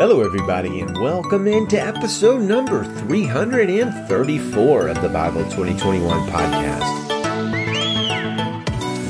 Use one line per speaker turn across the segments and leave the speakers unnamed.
Hello, everybody, and welcome into episode number 334 of the Bible 2021 podcast.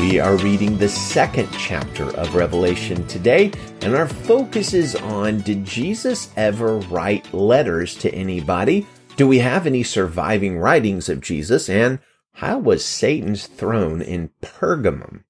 We are reading the second chapter of Revelation today, and our focus is on Did Jesus ever write letters to anybody? Do we have any surviving writings of Jesus? And how was Satan's throne in Pergamum?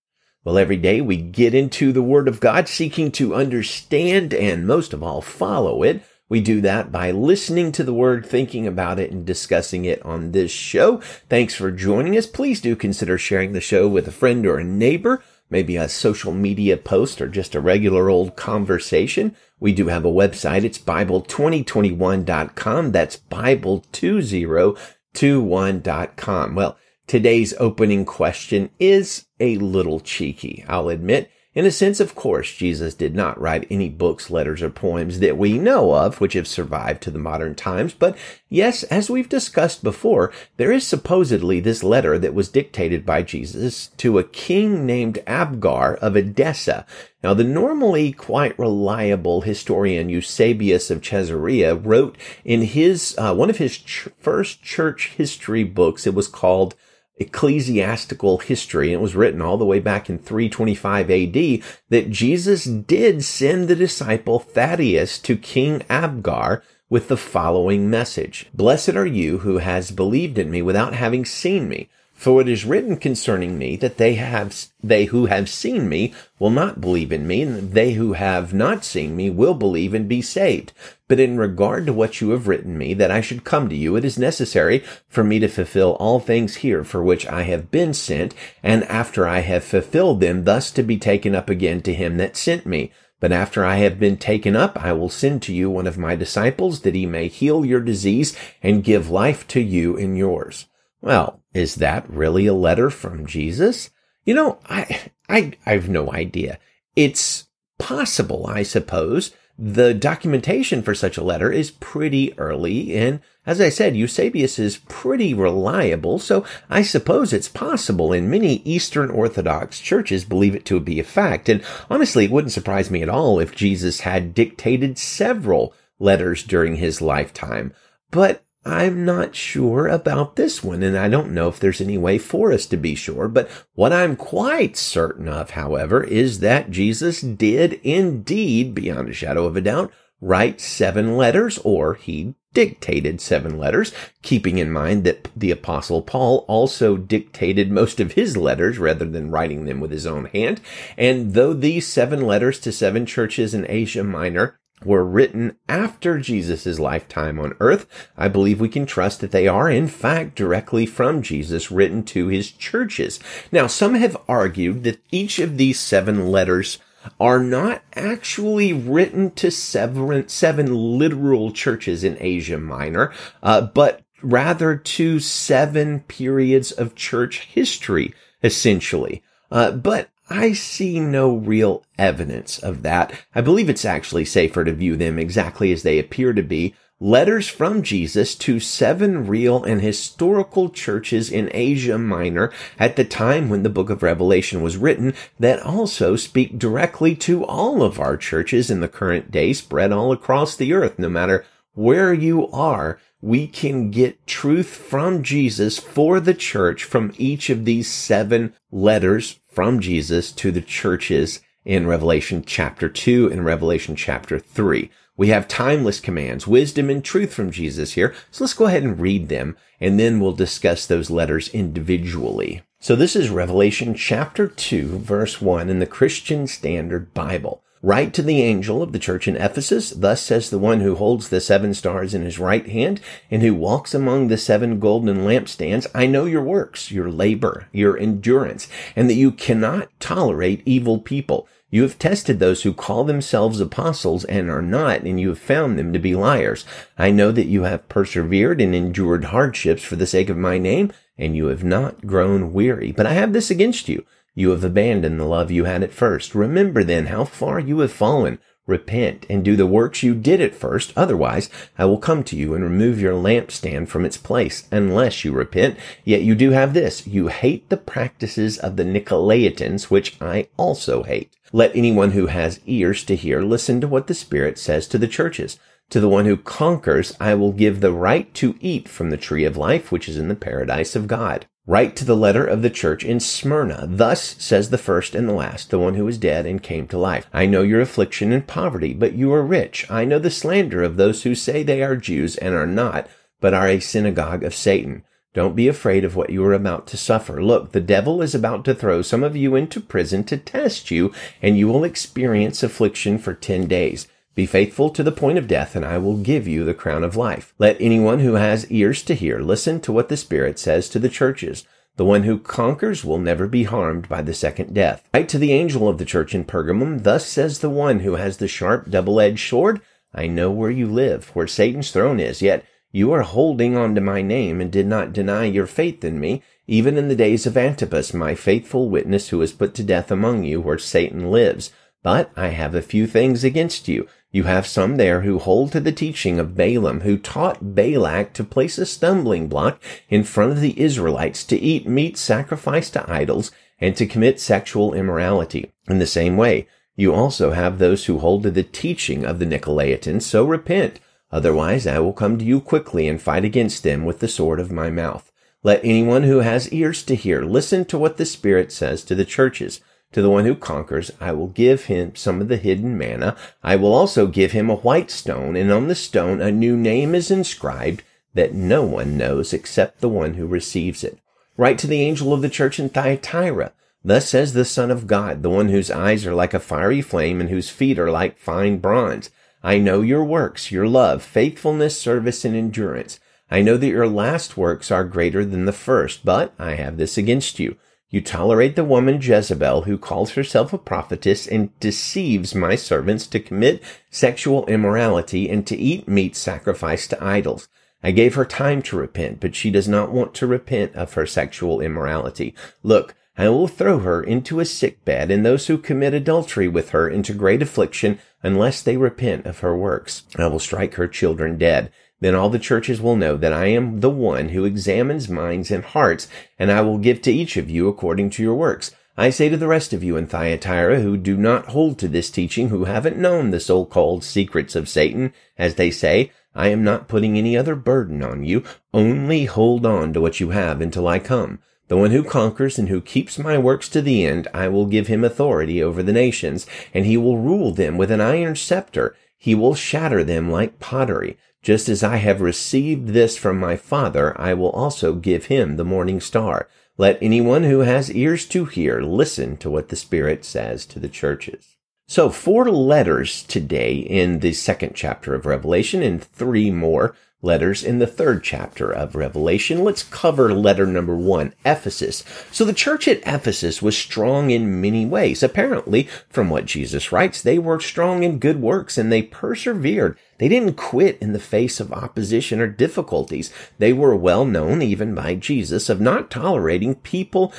Well, every day we get into the Word of God seeking to understand and most of all follow it. We do that by listening to the Word, thinking about it, and discussing it on this show. Thanks for joining us. Please do consider sharing the show with a friend or a neighbor, maybe a social media post or just a regular old conversation. We do have a website. It's Bible2021.com. That's Bible2021.com. Well, Today's opening question is a little cheeky, I'll admit. In a sense, of course, Jesus did not write any books, letters, or poems that we know of which have survived to the modern times. But yes, as we've discussed before, there is supposedly this letter that was dictated by Jesus to a king named Abgar of Edessa. Now, the normally quite reliable historian Eusebius of Caesarea wrote in his, uh, one of his ch- first church history books, it was called ecclesiastical history, and it was written all the way back in 325 AD, that Jesus did send the disciple Thaddeus to King Abgar with the following message. Blessed are you who has believed in me without having seen me. For it is written concerning me that they have, they who have seen me will not believe in me, and they who have not seen me will believe and be saved. But in regard to what you have written me, that I should come to you, it is necessary for me to fulfill all things here for which I have been sent, and after I have fulfilled them, thus to be taken up again to him that sent me. But after I have been taken up, I will send to you one of my disciples that he may heal your disease and give life to you and yours. Well, is that really a letter from Jesus? You know, I, I, I've no idea. It's possible, I suppose. The documentation for such a letter is pretty early, and as I said, Eusebius is pretty reliable, so I suppose it's possible, and many Eastern Orthodox churches believe it to be a fact. And honestly, it wouldn't surprise me at all if Jesus had dictated several letters during his lifetime. But I'm not sure about this one, and I don't know if there's any way for us to be sure. But what I'm quite certain of, however, is that Jesus did indeed, beyond a shadow of a doubt, write seven letters, or he dictated seven letters, keeping in mind that the apostle Paul also dictated most of his letters rather than writing them with his own hand. And though these seven letters to seven churches in Asia Minor were written after Jesus' lifetime on earth, I believe we can trust that they are in fact directly from Jesus written to his churches. Now, some have argued that each of these seven letters are not actually written to seven, seven literal churches in Asia Minor, uh, but rather to seven periods of church history, essentially. Uh, but I see no real evidence of that. I believe it's actually safer to view them exactly as they appear to be. Letters from Jesus to seven real and historical churches in Asia Minor at the time when the book of Revelation was written that also speak directly to all of our churches in the current day spread all across the earth, no matter where you are we can get truth from Jesus for the church from each of these seven letters from Jesus to the churches in Revelation chapter 2 and Revelation chapter 3. We have timeless commands, wisdom and truth from Jesus here. So let's go ahead and read them and then we'll discuss those letters individually. So this is Revelation chapter 2 verse 1 in the Christian Standard Bible. Write to the angel of the church in Ephesus, thus says the one who holds the seven stars in his right hand and who walks among the seven golden lampstands. I know your works, your labor, your endurance, and that you cannot tolerate evil people. You have tested those who call themselves apostles and are not, and you have found them to be liars. I know that you have persevered and endured hardships for the sake of my name, and you have not grown weary. But I have this against you you have abandoned the love you had at first. Remember then how far you have fallen. Repent and do the works you did at first. Otherwise, I will come to you and remove your lampstand from its place unless you repent. Yet you do have this. You hate the practices of the Nicolaitans, which I also hate. Let anyone who has ears to hear listen to what the Spirit says to the churches. To the one who conquers, I will give the right to eat from the tree of life, which is in the paradise of God. Write to the letter of the church in Smyrna. Thus says the first and the last, the one who is dead and came to life. I know your affliction and poverty, but you are rich. I know the slander of those who say they are Jews and are not, but are a synagogue of Satan. Don't be afraid of what you are about to suffer. Look, the devil is about to throw some of you into prison to test you, and you will experience affliction for ten days. Be faithful to the point of death, and I will give you the crown of life. Let anyone who has ears to hear listen to what the Spirit says to the churches. The one who conquers will never be harmed by the second death. Write to the angel of the church in Pergamum, thus says the one who has the sharp double-edged sword, I know where you live, where Satan's throne is, yet you are holding on to my name and did not deny your faith in me, even in the days of Antipas, my faithful witness who was put to death among you, where Satan lives. But I have a few things against you. You have some there who hold to the teaching of Balaam, who taught Balak to place a stumbling block in front of the Israelites to eat meat sacrificed to idols and to commit sexual immorality. In the same way, you also have those who hold to the teaching of the Nicolaitans, so repent. Otherwise I will come to you quickly and fight against them with the sword of my mouth. Let anyone who has ears to hear listen to what the Spirit says to the churches. To the one who conquers, I will give him some of the hidden manna. I will also give him a white stone, and on the stone a new name is inscribed that no one knows except the one who receives it. Write to the angel of the church in Thyatira. Thus says the Son of God, the one whose eyes are like a fiery flame and whose feet are like fine bronze. I know your works, your love, faithfulness, service, and endurance. I know that your last works are greater than the first, but I have this against you you tolerate the woman Jezebel who calls herself a prophetess and deceives my servants to commit sexual immorality and to eat meat sacrificed to idols. I gave her time to repent, but she does not want to repent of her sexual immorality. Look, I will throw her into a sick bed and those who commit adultery with her into great affliction unless they repent of her works. I will strike her children dead then all the churches will know that I am the one who examines minds and hearts, and I will give to each of you according to your works. I say to the rest of you in Thyatira who do not hold to this teaching, who haven't known the so-called secrets of Satan, as they say, I am not putting any other burden on you. Only hold on to what you have until I come. The one who conquers and who keeps my works to the end, I will give him authority over the nations, and he will rule them with an iron scepter. He will shatter them like pottery. Just as I have received this from my Father, I will also give him the morning star. Let anyone who has ears to hear listen to what the Spirit says to the churches. So four letters today in the second chapter of Revelation and three more letters in the third chapter of Revelation. Let's cover letter number one, Ephesus. So the church at Ephesus was strong in many ways. Apparently, from what Jesus writes, they were strong in good works and they persevered. They didn't quit in the face of opposition or difficulties. They were well known even by Jesus of not tolerating people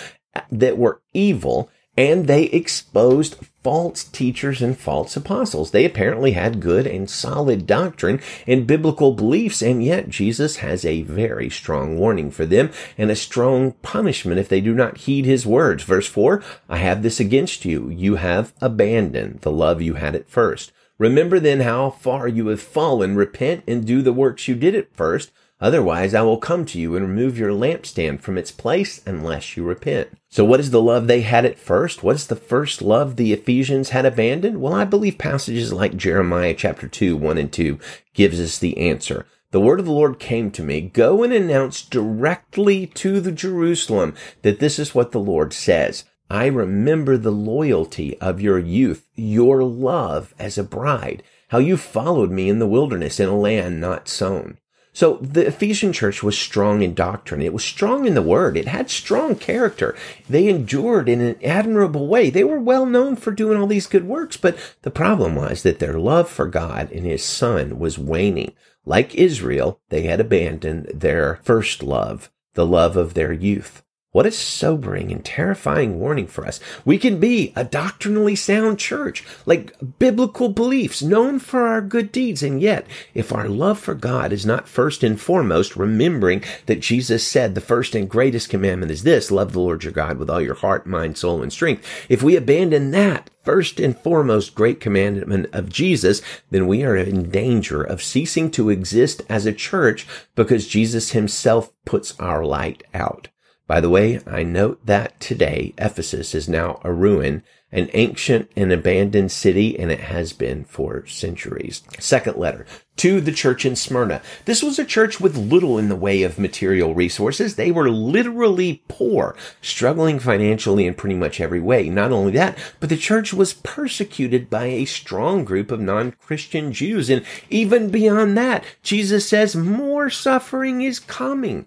that were evil and they exposed false teachers and false apostles. They apparently had good and solid doctrine and biblical beliefs, and yet Jesus has a very strong warning for them and a strong punishment if they do not heed his words. Verse 4, I have this against you. You have abandoned the love you had at first. Remember then how far you have fallen. Repent and do the works you did at first. Otherwise, I will come to you and remove your lampstand from its place unless you repent. So what is the love they had at first? What is the first love the Ephesians had abandoned? Well, I believe passages like Jeremiah chapter 2, 1 and 2 gives us the answer. The word of the Lord came to me, go and announce directly to the Jerusalem that this is what the Lord says. I remember the loyalty of your youth, your love as a bride, how you followed me in the wilderness in a land not sown. So the Ephesian church was strong in doctrine. It was strong in the word. It had strong character. They endured in an admirable way. They were well known for doing all these good works, but the problem was that their love for God and his son was waning. Like Israel, they had abandoned their first love, the love of their youth. What a sobering and terrifying warning for us. We can be a doctrinally sound church, like biblical beliefs, known for our good deeds. And yet, if our love for God is not first and foremost, remembering that Jesus said the first and greatest commandment is this, love the Lord your God with all your heart, mind, soul, and strength. If we abandon that first and foremost great commandment of Jesus, then we are in danger of ceasing to exist as a church because Jesus himself puts our light out. By the way, I note that today Ephesus is now a ruin, an ancient and abandoned city, and it has been for centuries. Second letter to the church in Smyrna. This was a church with little in the way of material resources. They were literally poor, struggling financially in pretty much every way. Not only that, but the church was persecuted by a strong group of non-Christian Jews. And even beyond that, Jesus says more suffering is coming.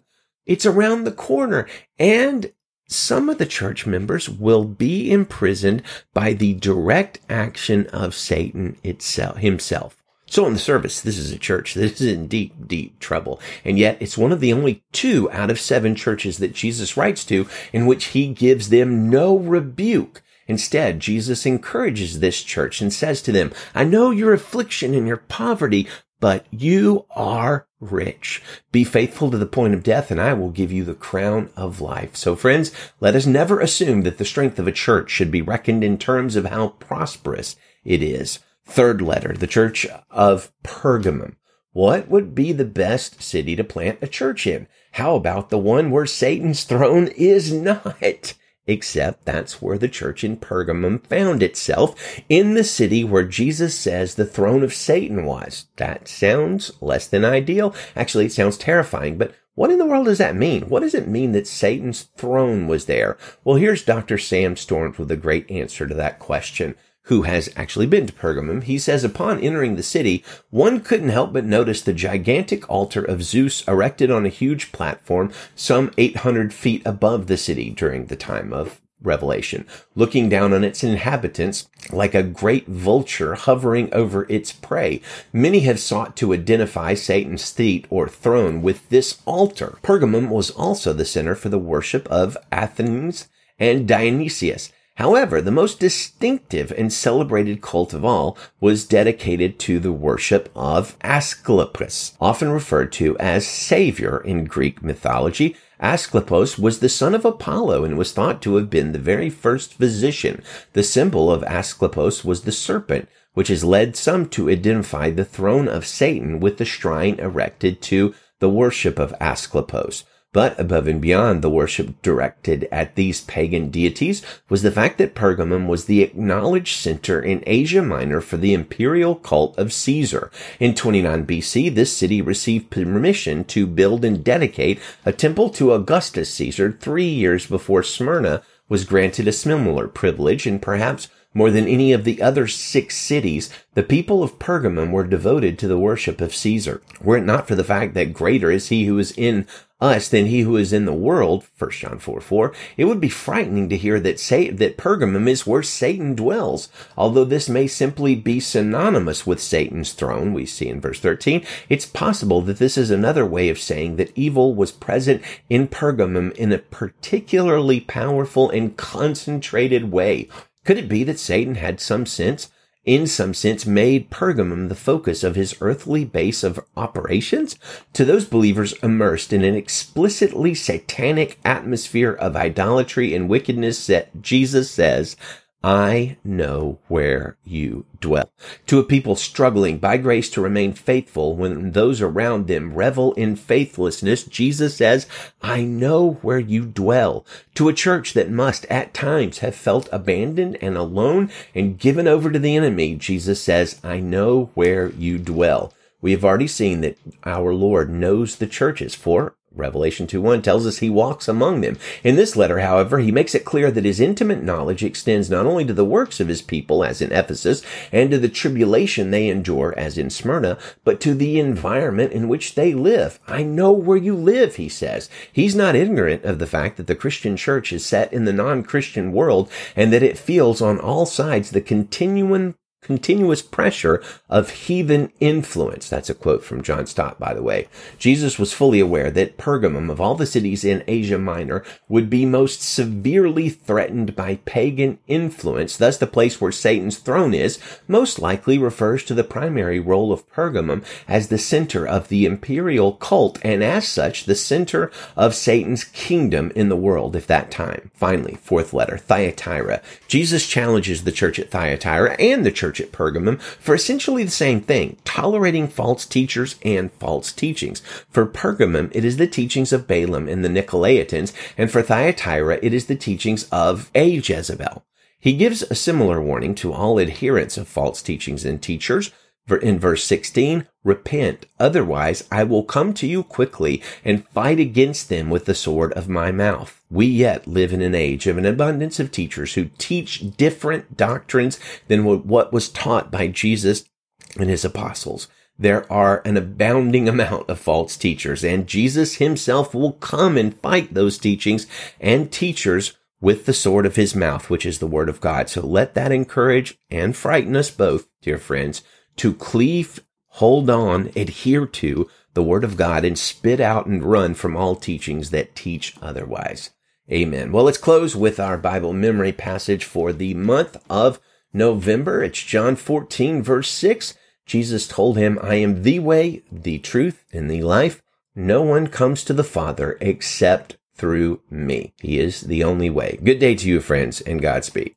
It's around the corner. And some of the church members will be imprisoned by the direct action of Satan itself, himself. So in the service, this is a church that is in deep, deep trouble. And yet it's one of the only two out of seven churches that Jesus writes to in which he gives them no rebuke. Instead, Jesus encourages this church and says to them, I know your affliction and your poverty, but you are rich. Be faithful to the point of death and I will give you the crown of life. So friends, let us never assume that the strength of a church should be reckoned in terms of how prosperous it is. Third letter, the church of Pergamum. What would be the best city to plant a church in? How about the one where Satan's throne is not? Except that's where the church in Pergamum found itself in the city where Jesus says the throne of Satan was. That sounds less than ideal. Actually, it sounds terrifying, but what in the world does that mean? What does it mean that Satan's throne was there? Well, here's Dr. Sam Storms with a great answer to that question who has actually been to Pergamum, he says upon entering the city, one couldn't help but notice the gigantic altar of Zeus erected on a huge platform some 800 feet above the city during the time of Revelation, looking down on its inhabitants like a great vulture hovering over its prey. Many have sought to identify Satan's seat or throne with this altar. Pergamum was also the center for the worship of Athena and Dionysius, However, the most distinctive and celebrated cult of all was dedicated to the worship of Asclepius, often referred to as Savior in Greek mythology. Asclepius was the son of Apollo and was thought to have been the very first physician. The symbol of Asclepius was the serpent, which has led some to identify the throne of Satan with the shrine erected to the worship of Asclepius. But above and beyond the worship directed at these pagan deities was the fact that Pergamum was the acknowledged center in Asia Minor for the imperial cult of Caesar. In 29 BC, this city received permission to build and dedicate a temple to Augustus Caesar three years before Smyrna was granted a similar privilege and perhaps more than any of the other six cities, the people of Pergamum were devoted to the worship of Caesar. Were it not for the fact that greater is he who is in us than he who is in the world, 1 John 4, 4, it would be frightening to hear that say, that Pergamum is where Satan dwells. Although this may simply be synonymous with Satan's throne, we see in verse 13, it's possible that this is another way of saying that evil was present in Pergamum in a particularly powerful and concentrated way. Could it be that Satan had some sense in some sense made Pergamum the focus of his earthly base of operations? To those believers immersed in an explicitly satanic atmosphere of idolatry and wickedness that Jesus says, I know where you dwell. To a people struggling by grace to remain faithful when those around them revel in faithlessness, Jesus says, I know where you dwell. To a church that must at times have felt abandoned and alone and given over to the enemy, Jesus says, I know where you dwell. We have already seen that our Lord knows the churches, for Revelation 2.1 tells us he walks among them. In this letter, however, he makes it clear that his intimate knowledge extends not only to the works of his people, as in Ephesus, and to the tribulation they endure, as in Smyrna, but to the environment in which they live. I know where you live, he says. He's not ignorant of the fact that the Christian church is set in the non-Christian world and that it feels on all sides the continuing continuous pressure of heathen influence. That's a quote from John Stott, by the way. Jesus was fully aware that Pergamum, of all the cities in Asia Minor, would be most severely threatened by pagan influence. Thus, the place where Satan's throne is most likely refers to the primary role of Pergamum as the center of the imperial cult and as such, the center of Satan's kingdom in the world at that time. Finally, fourth letter, Thyatira. Jesus challenges the church at Thyatira and the church church at Pergamum for essentially the same thing, tolerating false teachers and false teachings. For Pergamum, it is the teachings of Balaam and the Nicolaitans, and for Thyatira, it is the teachings of a Jezebel. He gives a similar warning to all adherents of false teachings and teachers, in verse 16, repent. Otherwise, I will come to you quickly and fight against them with the sword of my mouth. We yet live in an age of an abundance of teachers who teach different doctrines than what was taught by Jesus and his apostles. There are an abounding amount of false teachers and Jesus himself will come and fight those teachings and teachers with the sword of his mouth, which is the word of God. So let that encourage and frighten us both, dear friends to cleave, hold on, adhere to the word of God and spit out and run from all teachings that teach otherwise. Amen. Well, let's close with our Bible memory passage for the month of November. It's John 14 verse 6. Jesus told him, I am the way, the truth, and the life. No one comes to the Father except through me. He is the only way. Good day to you, friends, and Godspeed.